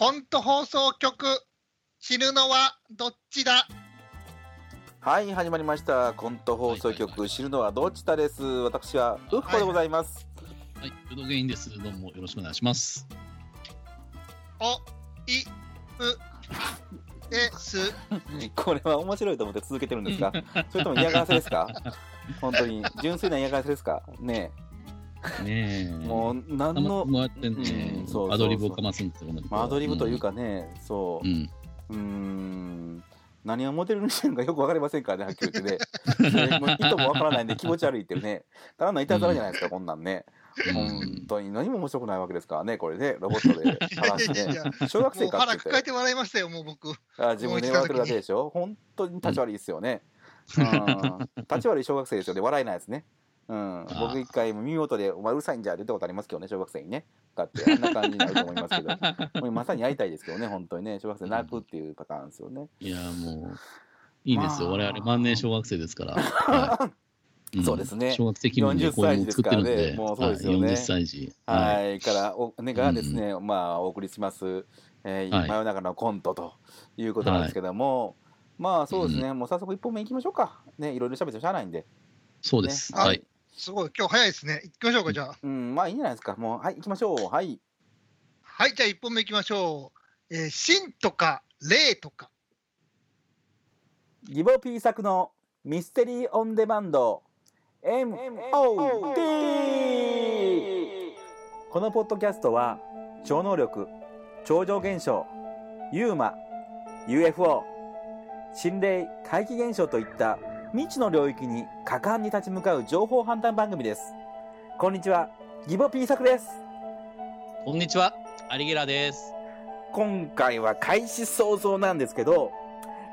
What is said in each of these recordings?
コント放送局知るのはどっちだ？はい、始まりました。コント放送局、はいはいはい知るのはどっちだです。私は、ウッコでございます。はい、ルドゲインです。どうもよろしくお願いします。おいうです これは面白いと思って続けてるんですか？それとも嫌がらせですか？本当に、純粋な嫌がらせですか？ねねえ、え。もう、何の、こうやってねアドリブをかますんですよ、まあアドリブというかね、そうう、ん。うーん、何をモデルにしてるのかよくわかりませんからね、はっきり言ってね。意図もわからないんで気持ち悪いっていうね。ただのいたずらじゃないですか、こんなんね。本当に何も面白くないわけですからね、これね、ロボットで話して。小学生かって言って。腹抱えて笑いましたよもう僕あ自分で笑ってるだけでしょ？本当に立ち悪いですよね。うん、立ち悪い小学生ですよね、笑えないですね。うん、ー。僕一回耳元で「お前うるさいんじゃ」って言ったことありますけどね小学生にね。だってあんな感じになると思いますけど。もうまさに会いたいですけどね本当にね。小学生泣くっていうパターンですよね。いや、もう、いいですよ。まあ。我々万年小学生ですから。はい。ん。そうですね。小学生気分でこういう作ってるん40歳ですで、からねもうそうですよね。はい。40歳児。はい、からおねがですね、まあお送りします、えーはい。真夜中のコントということなんですけども、まあそうですね、もう早速一本目いきましょうか。ねいろいろ喋ってしゃあないんで、そうです。ね。はい。すごい。今日早いですね。行きましょうかじゃあ。うんまあいいんじゃないですか。もうはい行きましょう。はい。はいじゃあ1本目いきましょう。えー、真とか霊とか。ギボピー作のミステリーオンデマンド。MOD このポッドキャストは超能力超常現象ユーマ UFO 心霊怪奇現象といった未知の領域に果敢に立ち向かう情報判断番組ですこんにちはギボピー作ですこんにちは。アリゲラです。今回は開始早々なんですけど、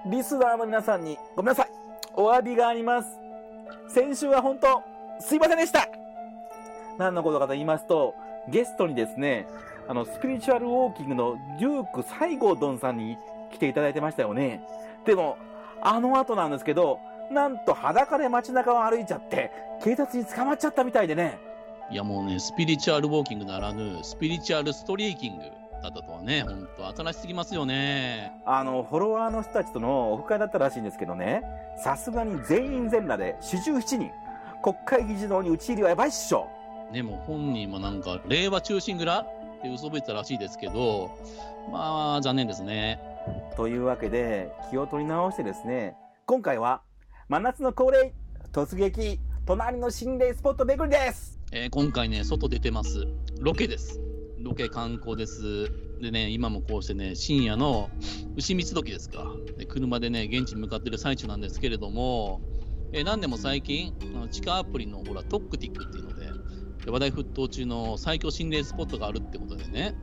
リスナーの皆さんにごめんなさい。お詫びがあります。先週は本当、すいませんでした何のことかと言いますと、ゲストにですね、あの、スピリチュアルウォーキングのデューク西郷どんさんに来ていただいてましたよね。でも、あの後なんですけど、なんと裸で街中を歩いちゃって、警察に捕まっちゃったみたいでね。いやもうね、スピリチュアルウォーキングならぬ、スピリチュアルストリーキングだったとはね、本当新しすぎますよね。あの、フォロワーの人たちとのオフ会だったらしいんですけどね、さすがに全員全裸で四十七人、国会議事堂に打ち入りはやばいっしょ。ね、もう本人もなんか、令和中心蔵って嘘吹いてたらしいですけど、まあ、残念ですね。というわけで、気を取り直してですね、今回は、真夏の恒例、突撃、隣の心霊スポット巡りですえー今回ね、外出てます。ロケです。ロケ観光です。でね、今もこうしてね、深夜の牛三つ時ですか。で車でね、現地に向かってる最中なんですけれども、えー何でも最近、あの地下アプリのほら、トックティックっていうので、で話題沸騰中の最強心霊スポットがあるってことでね、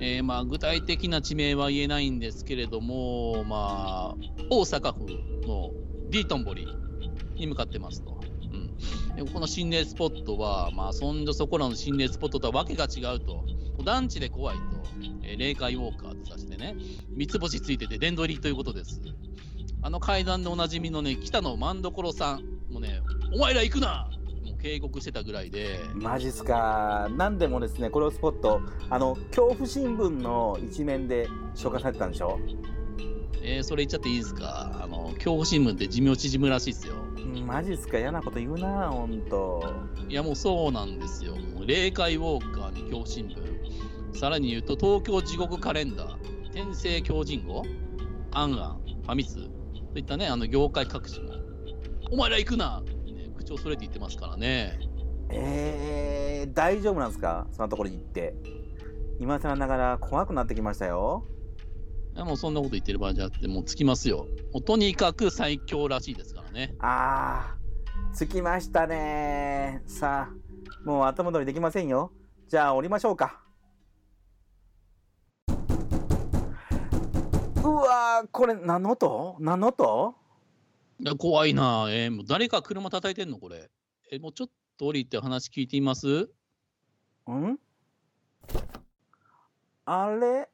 えーまあ、具体的な地名は言えないんですけれども、まあ、大阪府のディートンボリに向かってますと。うんでこの心霊スポットは、まあ、そんじょそこらの心霊スポットとはわけが違うと。団地で怖いと、えー霊界ウォーカーって指してね、三つ星ついてて殿取りということです。あの階段でおなじみのね、北野万所さんもね、お前ら行くなもう警告してたぐらいで、マジっすか。なんでもですね、このスポット、あの、恐怖新聞の一面で紹介されてたんでしょ？えーそれ言っちゃっていいですか？あの、恐怖新聞って寿命縮むらしいですよ。うんマジっすか？嫌なこと言うなほんと。いやもうそうなんですよ。もう霊界ウォーカーに恐怖新聞。さらに言うと東京地獄カレンダー、天聖狂人語、アンアン、ファミ通といったね、あの業界各地も、お前ら行くなってね、口をそれて言ってますからね。えー、大丈夫なんですか？そんなところに行って。今更ながら怖くなってきましたよ。もうそんなこと言ってる場合じゃなくて、もうつきますよ。もうとにかく最強らしいですからね。あー、着きましたねさあ、もう後戻りできませんよ。じゃあ降りましょうか。うわー、これ何の音？何の音？いや怖いなえーもう誰か車叩いてんのこれ。えーもうちょっと降りて話聞いてみます？ん？あれ？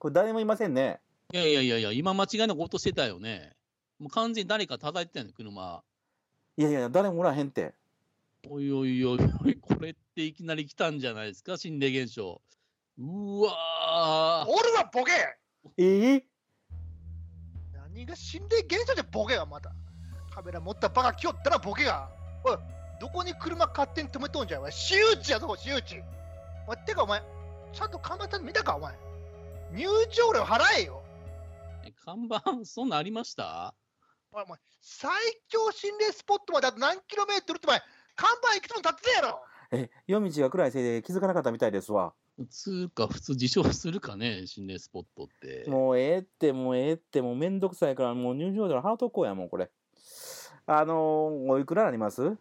これ誰もいませんね。いやいやいやいや、今間違いなく音してたよね。もう完全に誰か叩いてたよね、車。いやいや、誰もおらへんって。おいおいおいおい、これっていきなり来たんじゃないですか、心霊現象。うわー俺はボケええ何が心霊現象でボケがまた。カメラ持ったバカ来よったらボケが。おい、どこに車勝手に止めとんじゃん。お前、私有地やぞ、私有地。お前、てかお前、ちゃんと看板見たか、お前。入場料払えよ。え看板、そんなんありました？お前、お前最強心霊スポットまであと何キロメートルってお前、看板いくつも立ってたやろ。え、夜道が暗いせいで気づかなかったみたいですわ。つうか、普通自称するかね、心霊スポットって。もうええって、もうええって、もうめんどくさいから、もう入場料払うとこうや、もうこれ。あのー、おいくらなります？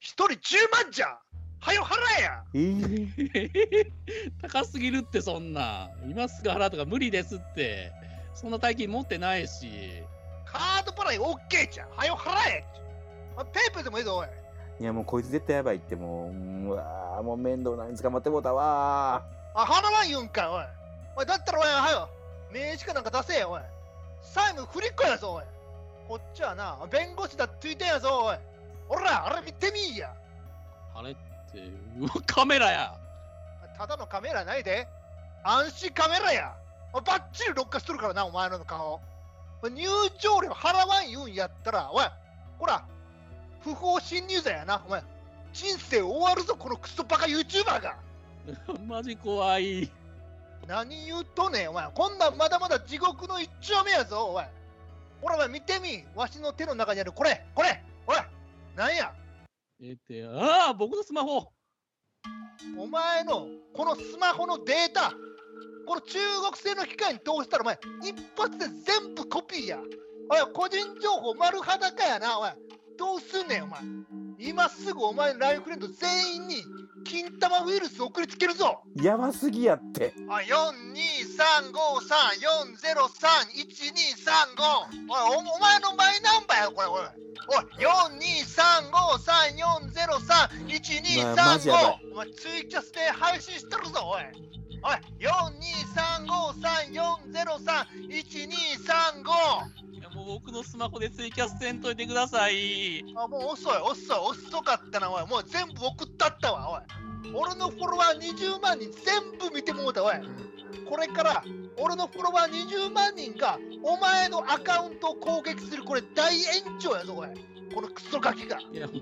一人10万じゃん。はよ払えや。ええ 高すぎるって、そんな。今すぐ払うとか無理ですって。そんな大金持ってないし。カード払い OK じゃん。はよ払え。ペーペーでもいいぞ、おい。いや、もうこいつ絶対やばいって、もう、うわーもう面倒なに捕まってもうたわあ、払わん言うんかい、おい。おい、だったらおい、はよ。名刺かなんか出せよ、おい。債務振りっ子やぞ、おい。こっちはな、弁護士だってついてんやぞ、おい。ほら、あれ見てみいや。あれって、うわ、カメラや。ただのカメラないで。暗視カメラや。おいバッチリ録画しとるからな、お前の顔。入場料払わん言うんやったら、おい、ほら、不法侵入罪やな、お前。人生終わるぞ、このクソバカ YouTuber が。マジ怖い。何言うとねんお前。こんなんまだまだ地獄の一丁目やぞ、おい。ほら、お前見てみ。わしの手の中にあるこれ、これ、ほら、なんや？えって、ああ、僕のスマホ。お前のこのスマホのデータ、この中国製の機械に通したら、お前、一発で全部コピーや。おい、個人情報丸裸やな、おい。どうすんねん、お前。今すぐお前のライフフレンド全員に金玉ウイルス送りつけるぞ。やばすぎやって。あ、4、2、3、5、3、4、0、3、1、2、3、5。おい、おお前のマイナンバーや、これ、おい。おい、4、2、3、5、3、4、0、3、1、2、まあマ3、ジやばい5。お前、ツイキャスで配信してるぞ、おい。おい、4、2、3、5、3、4、0、3、1、2、3、5。いやもう僕のスマホでツイキャスせんといてください。あ、もう遅い、遅い、遅かったな、おい。もう全部送ったったわ、おい。俺のフォロワー20万人全部見てもうた、おい。これから、俺のフォロワー20万人が、お前のアカウントを攻撃する、これ大炎上やぞ、おい。このクソガキが。いや、も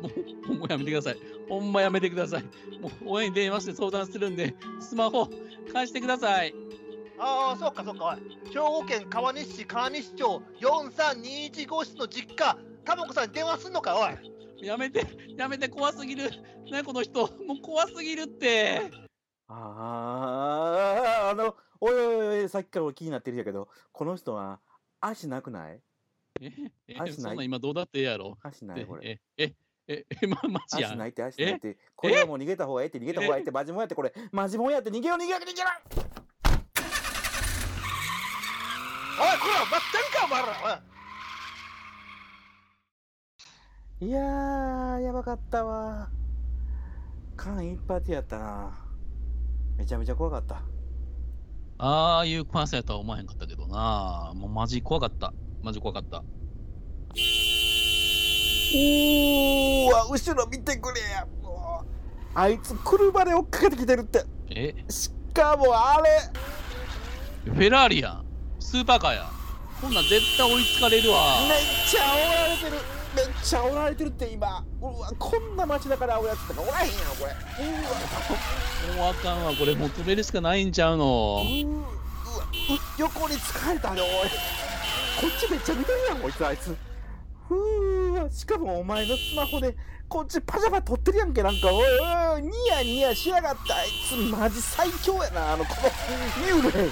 う、もうやめてください。ほんまやめてください。もう、親に電話して相談するんで、スマホ返してください。ああ、そうか、そうか、おい。兵庫県川西市川西町4321号室の実家、タバコさんに電話すんのか、おい。やめて、やめて、怖すぎる。なこの人、もう怖すぎるって。ああ、あの、おいおいおい、さっきから俺気になってるんやけど、この人は足なくない？え、え、そんなん今どうだってええやろ。足ない？これ。え、え、え、え、ま、マジやん。足ないって足ないって。これはもう逃げた方がええって逃げた方がええってマジモンやってこれ。マジモンやって逃げよう逃げよう逃げろおい、これは待ってるか、お前ら。おい。いやー、やばかったわ。間一髪やったな。めちゃめちゃ怖かった。ああいう怖さやとは思わへんかったけどな。もうマジ怖かった。マジ怖かった。おーわ、後ろ見てくれあいつ車で追っかけてきてるって。え、しかもあれ。フェラーリやん。スーパーカーや。こんなん絶対追いつかれるわ。めっちゃ煽られてるめっちゃ煽られてるって今うわこんな街だから煽るやつとかおらへんやろこれうわもうあかんわ。これもう止めるしかないんちゃうの。ううわう横に疲れたねおいこっちめっちゃ見てるやんこいつあいつ。ふうわしかもお前のスマホでこっちパジャマ撮ってるやんけなんか。おいおいニヤニヤしやがったあいつ。マジ最強やなあのこの幽霊。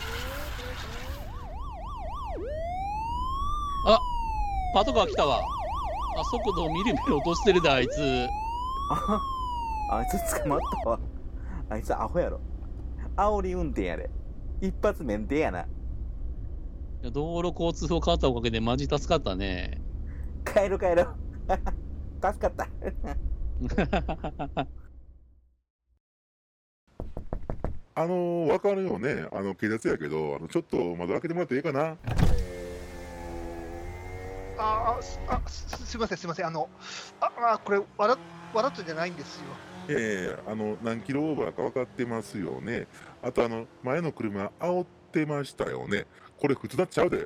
あ、パトカー来たわ。あ、速度をみるみる落としてるで、あいつ。ああいつ捕まったわ。あいつアホやろ。煽り運転やで一発免停やな。いや道路交通法変わったおかげでマジ助かったね。帰る帰る 助かった あのー、わかるよね。あの、警察やけど、あの、ちょっと窓開けてもらっていいかな？ああすあすすいません、すいません。あの、ああこれ、わら、わらっとじゃないんですよ。ええあの、何キロオーバーか分かってますよね。あと、あの、前の車、煽ってましたよね。これ、普通なっちゃうで。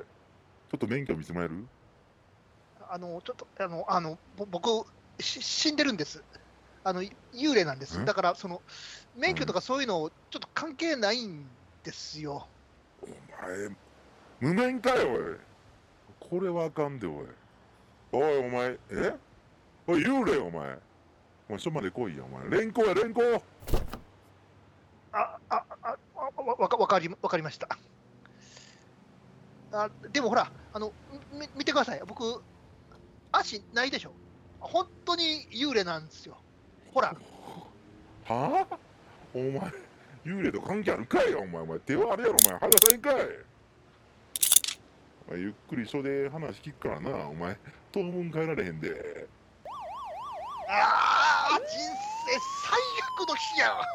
ちょっと免許見せてもらえる？あの、ちょっと、あの、あの、ぼ僕、し死んでるんです。あの、幽霊なんです。んだから、その、免許とかそういうの、ちょっと関係ないんですよ。お前、無免かよ、おい。これはあかんで、おい。おい、お前、え？おい、幽霊、お前。お前、署まで来いや、お前。連行や、連行あ、あ、あ、あわわかわかり、わかりました。あ、でもほら、あの、み見てください。僕、足ないでしょ。本当に幽霊なんですよ。ほら、はあ？お前、幽霊と関係あるかい？よ、お前。お前、手はあれやろ、お前。肌さんかい？お前、ゆっくり袖話聞くからな、お前。当分帰られへんで。ああ、人生最悪の日やわ。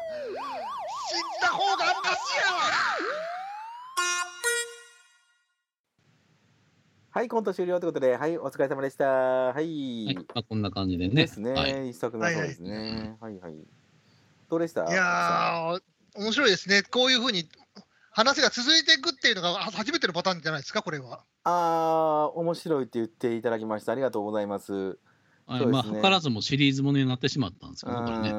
死んだ方がマシやわ。はい、コント終了ということで、はい、お疲れ様でした。はい。はい、まあ、こんな感じでね。ですね。はい、一作目はそうですね。はい、はい、どうでした？いやー、面白いですね。こういうふうに話が続いていくっていうのがは初めてのパターンじゃないですか、これは。あー、面白いって言っていただきました。ありがとうございます。はいそうですねまあ、図らずもシリーズものになってしまったんですうけどね、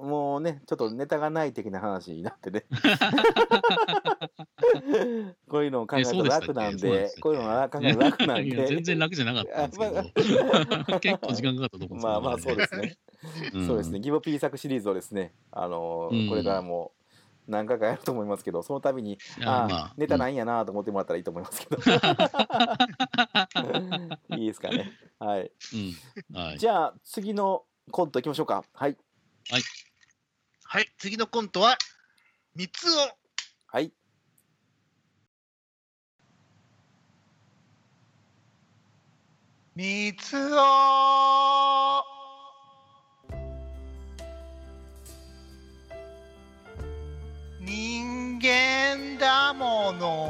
もうね、ちょっとネタがない的な話になってね。こういうのを考えると楽なんでこういうのが考えると楽なんいや全で。然楽じゃなかったんですけど、結構時間かかったと思うんですけど、まあまあそうですね。うんそうですね。ギボピー作シリーズをですね、あのこれからも何回かやると思いますけど、その度に、ああネタないんやなと思ってもらったらいいと思いますけど。いいですかね。はい。じゃあ、次のコントいきましょうか。はい。はい、次のコントは、三つを。はい。三つお。人間だもの。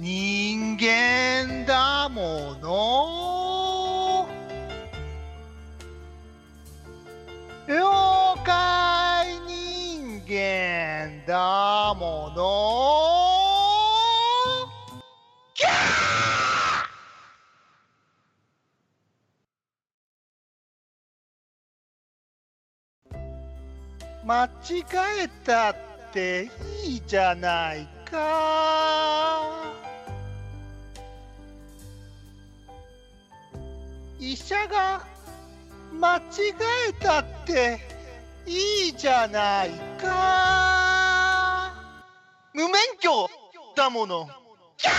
人間だもの。間違えたっていいじゃないか。医者が間違えたっていいじゃないか。無免許だもの。キャ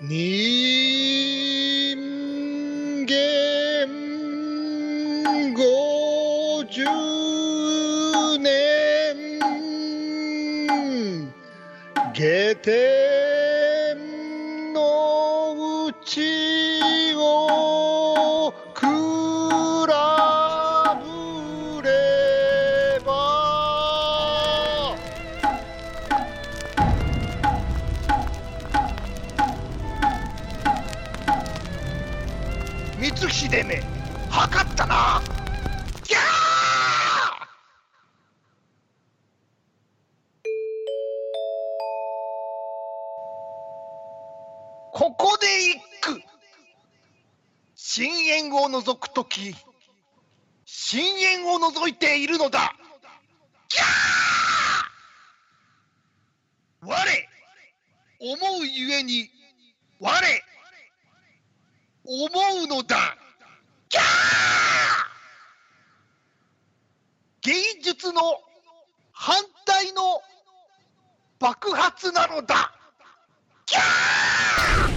ー下天のうちを比べれば。光秀め。こで一句深淵を除くとき深淵を除いているのだ。ギャー！我！思うゆえに我！思うのだ。キャー！芸術の反対の爆発なのだ。キャー！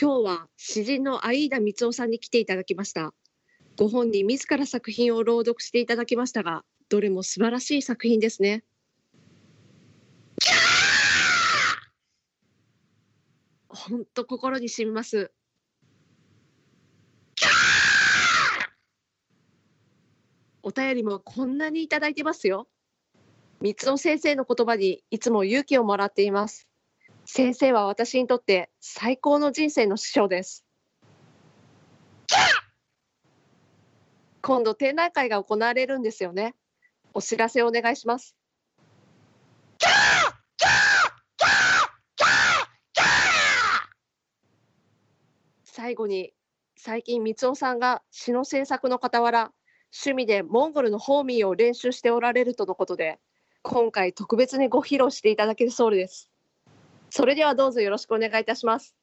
今日は詩人の相田光夫さんに来ていただきました。ご本人自ら作品を朗読していただきましたが、どれも素晴らしい作品ですね。本当心に染みます。お便りもこんなにいただいてますよ。三尾先生の言葉にいつも勇気をもらっています。先生は私にとって最高の人生の師匠です。今度展覧会が行われるんですよね。お知らせお願いします。最後に最近三尾さんが詩の制作の傍ら趣味でモンゴルのホーミーを練習しておられるとのことで今回特別にご披露していただけるそうですそれではどうぞよろしくお願いいたします。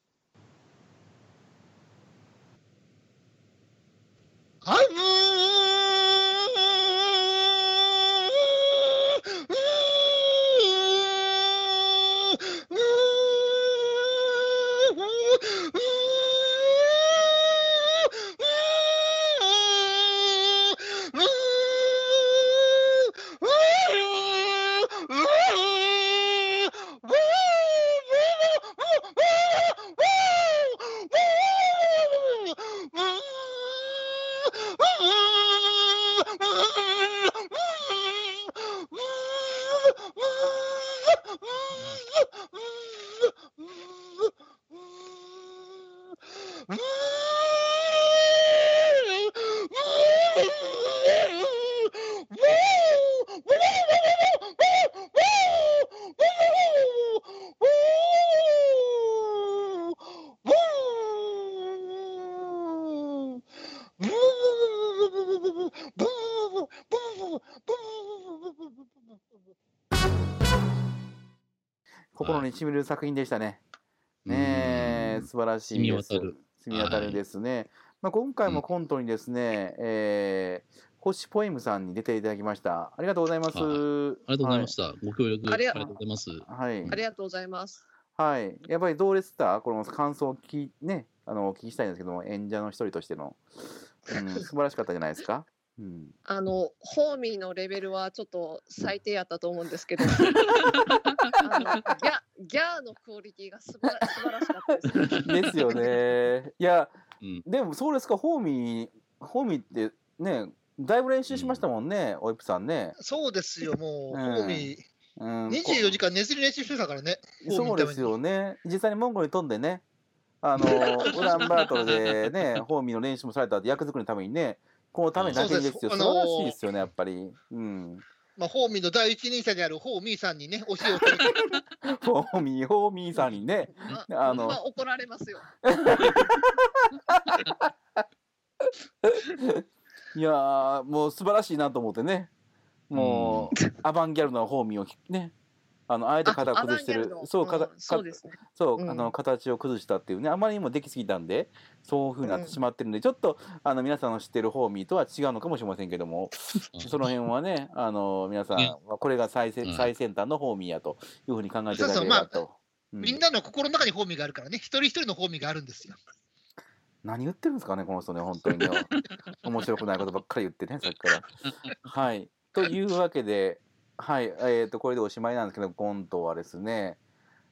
心にしみる作品でしたね。ねえ、うん素晴らしいです。渡る。染み渡るですね。まあ、今回もコントにですね、えー星ポエムさんに出ていただきました。ありがとうございます。あありがとうございました。ご協力あありがりがとうございます。はい。ありがとうございますはい。やっぱりどうでしたこの感想を聞き、ね、あの、お聞きしたいんですけども、演者の一人としての、うん、素晴らしかったじゃないですか。うん。あのホーミーのレベルはちょっと最低やったと思うんですけど あのギャギャーのクオリティが素晴ら素晴らしかったですですよね。いや、うん。でもそうですか、ホーミー、ホーミーってね、だいぶ練習しましたもんね、おいぷさんね。そうですよ、もう、うんホーミうん、ー、24時間寝ずに練習してたからね。そうですよね。実際にモンゴルに飛んでね、あの、ウランバートルでね、ホーミーの練習もされたって役作りのためにね、このためだけにです。よ。素晴らしいですよね、やっぱり。うん。まあ、ホーミーの第一人者であるホーミーさんにね、教えを請けてホーミー、ホーミーさんにね、まあのまあ怒られますよ。いやー、もう素晴らしいなと思ってね、もう、アバンギャルドなホーミーをね、あの、あえて型を崩してる。そう、かんそうですね。そう、うん。あの形を崩したっていうねあまりにもできすぎたんでそういうふうになってしまってるんで、ちょっとあの皆さんの知ってるホーミーとは違うのかもしれませんけどもその辺はねあの皆さんこれが最先,、うん。最先端のホーミーやというふうに考えていただければと。うん。みんなの心の中にホーミーがあるからね、一人一人のホーミーがあるんですよ。何言ってるんですかねこの人ね本当にね。面白くないことばっかり言ってねさっきから。はい。というわけではいえー、とこれでおしまいなんですけどコントはですね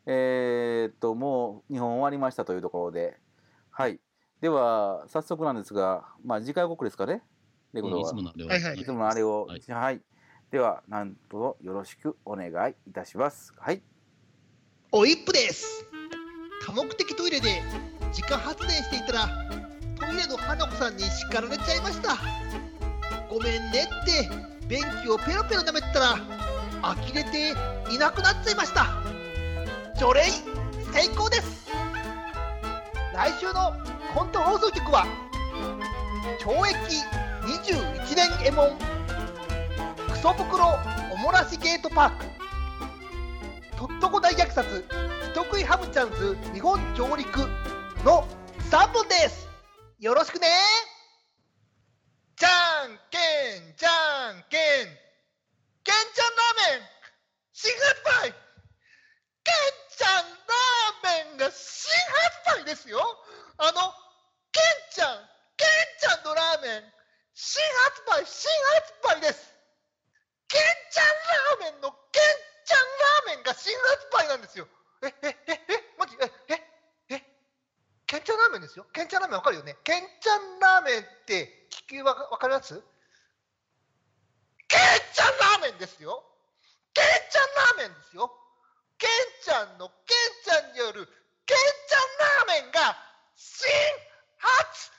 えっ、ともう2本終わりましたというところで。はい。では早速なんですがまあ次回予告ですかね。ということはいつものあれはいはいい。つものあれを。はい。はい、ではなんとよろしくお願いいたします。はい。おいっぷです。多目的トイレで自家発電していたら、トイレの花子さんに叱られちゃいました。ごめんねって、便器をペロペロ舐めてたら、呆れていなくなっちゃいました。除霊成功です。来週のコント放送局は、懲役21年エモン、クソ袋おもらしゲートパーク。とっとこ大虐殺人食いハムチャンズ日本上陸の3本ですよろしくねじゃんけんじゃんけんけんちゃんラーメン新発売けんちゃんラーメンが新発売ですよあのけんちゃんけんちゃんのラーメン新発売新発売ですけんちゃんラーメンのけんちゃんラーメンが新発売なんですよ。え、え、え、え、マジえ、え、え、けんちゃんラーメンですよ。けんちゃんラーメンわかるよね。けんちゃんラーメンって聞きわかわかります？ケンちゃんラーメンですよ。ケンちゃんラーメンですよ。ケンちゃんのケンちゃんによるケンちゃんラーメンが新発